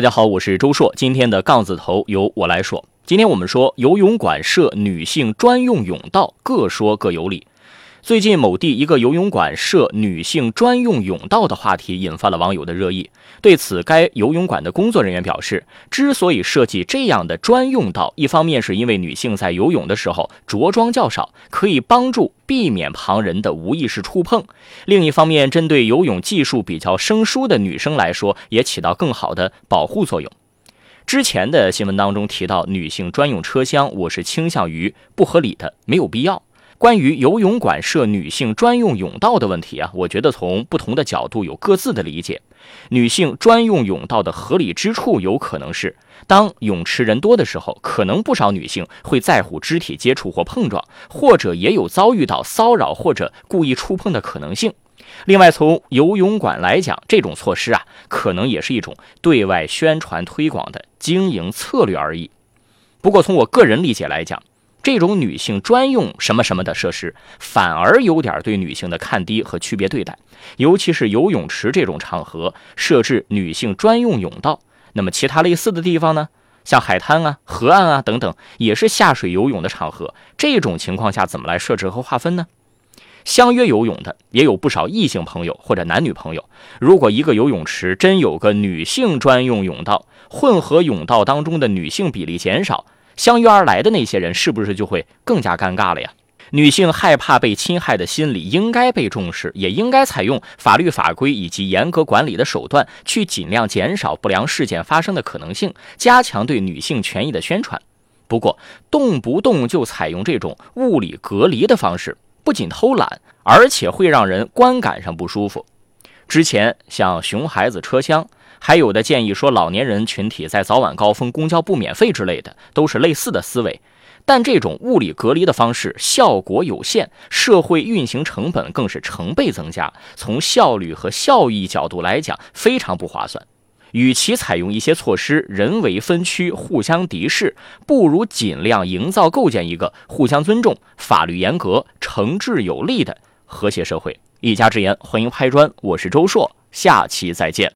大家好，我是周硕，今天的杠子头由我来说。今天我们说游泳馆设女性专用泳道，各说各有理。最近某地一个游泳馆设女性专用泳道的话题引发了网友的热议。对此，该游泳馆的工作人员表示，之所以设计这样的专用道，一方面是因为女性在游泳的时候着装较少，可以帮助避免旁人的无意识触碰；另一方面，针对游泳技术比较生疏的女生来说，也起到更好的保护作用。之前的新闻当中提到女性专用车厢，我是倾向于不合理的，没有必要。关于游泳馆设女性专用泳道的问题啊，我觉得从不同的角度有各自的理解。女性专用泳道的合理之处，有可能是当泳池人多的时候，可能不少女性会在乎肢体接触或碰撞，或者也有遭遇到骚扰或者故意触碰的可能性。另外，从游泳馆来讲，这种措施啊，可能也是一种对外宣传推广的经营策略而已。不过，从我个人理解来讲，这种女性专用什么什么的设施，反而有点对女性的看低和区别对待。尤其是游泳池这种场合设置女性专用泳道，那么其他类似的地方呢？像海滩啊、河岸啊等等，也是下水游泳的场合。这种情况下怎么来设置和划分呢？相约游泳的也有不少异性朋友或者男女朋友。如果一个游泳池真有个女性专用泳道，混合泳道当中的女性比例减少。相约而来的那些人，是不是就会更加尴尬了呀？女性害怕被侵害的心理应该被重视，也应该采用法律法规以及严格管理的手段，去尽量减少不良事件发生的可能性，加强对女性权益的宣传。不过，动不动就采用这种物理隔离的方式，不仅偷懒，而且会让人观感上不舒服。之前像熊孩子车厢。还有的建议说，老年人群体在早晚高峰公交不免费之类的，都是类似的思维。但这种物理隔离的方式效果有限，社会运行成本更是成倍增加。从效率和效益角度来讲，非常不划算。与其采用一些措施人为分区、互相敌视，不如尽量营造构建一个互相尊重、法律严格、惩治有力的和谐社会。一家之言，欢迎拍砖，我是周硕，下期再见。